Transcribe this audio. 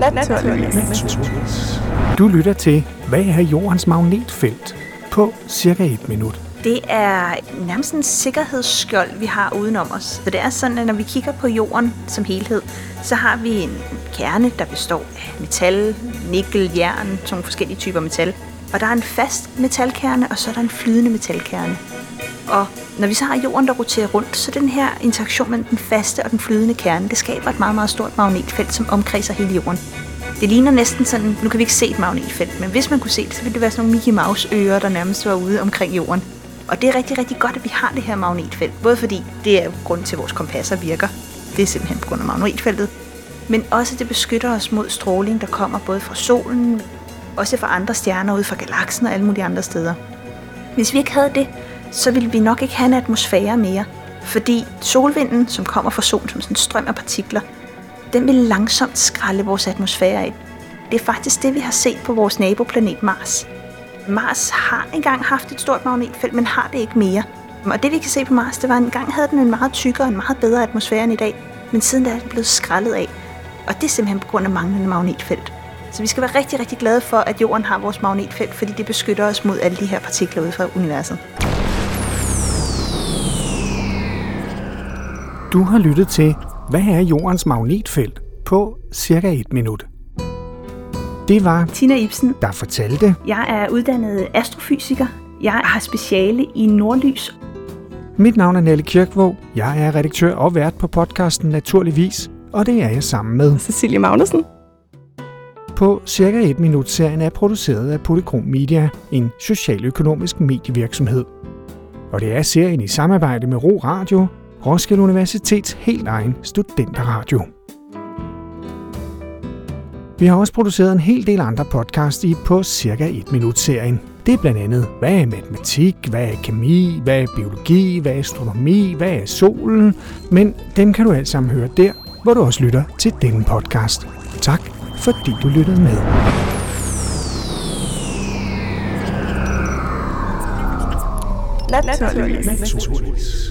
Naturligvis. Du lytter til, hvad er jordens magnetfelt? På cirka et minut. Det er nærmest en sikkerhedsskjold, vi har udenom os. Så det er sådan, at når vi kigger på jorden som helhed, så har vi en kerne, der består af metal, nikkel, jern, sådan nogle forskellige typer metal. Og der er en fast metalkerne, og så er der en flydende metalkerne. Og når vi så har jorden, der roterer rundt, så den her interaktion mellem den faste og den flydende kerne, det skaber et meget, meget stort magnetfelt, som omkredser hele jorden. Det ligner næsten sådan, nu kan vi ikke se et magnetfelt, men hvis man kunne se det, så ville det være sådan nogle Mickey Mouse ører, der nærmest var ude omkring jorden. Og det er rigtig, rigtig godt, at vi har det her magnetfelt. Både fordi det er grund til, at vores kompasser virker. Det er simpelthen på grund af magnetfeltet. Men også det beskytter os mod stråling, der kommer både fra solen, også fra andre stjerner ude fra galaksen og alle mulige andre steder. Hvis vi ikke havde det, så ville vi nok ikke have en atmosfære mere. Fordi solvinden, som kommer fra solen som sådan en strøm af partikler, den vil langsomt skralde vores atmosfære af. Det er faktisk det, vi har set på vores naboplanet Mars. Mars har engang haft et stort magnetfelt, men har det ikke mere. Og det vi kan se på Mars, det var, at engang havde den en meget tykkere og en meget bedre atmosfære end i dag. Men siden da er den blevet skrællet af. Og det er simpelthen på grund af manglende magnetfelt. Så vi skal være rigtig, rigtig glade for, at jorden har vores magnetfelt, fordi det beskytter os mod alle de her partikler ude fra universet. Du har lyttet til, hvad er jordens magnetfelt? På cirka et minut. Det var Tina Ibsen. der fortalte, Jeg er uddannet astrofysiker. Jeg har speciale i nordlys. mit navn er Nelle Kirkvåg. Jeg er redaktør og vært på podcasten Naturligvis, og det er jeg sammen med. Cecilie Magnussen. På cirka et minut serien er produceret af Polychrom Media, en socialøkonomisk medievirksomhed. Og det er serien i samarbejde med Ro Radio, Roskilde Universitets helt egen studenterradio. Vi har også produceret en hel del andre podcast i på cirka et minut serien. Det er blandt andet, hvad er matematik, hvad er kemi, hvad er biologi, hvad er astronomi, hvad er solen, men dem kan du alt sammen høre der, hvor du også lytter til denne podcast. Tak, fordi du lyttede med. Naturligvis.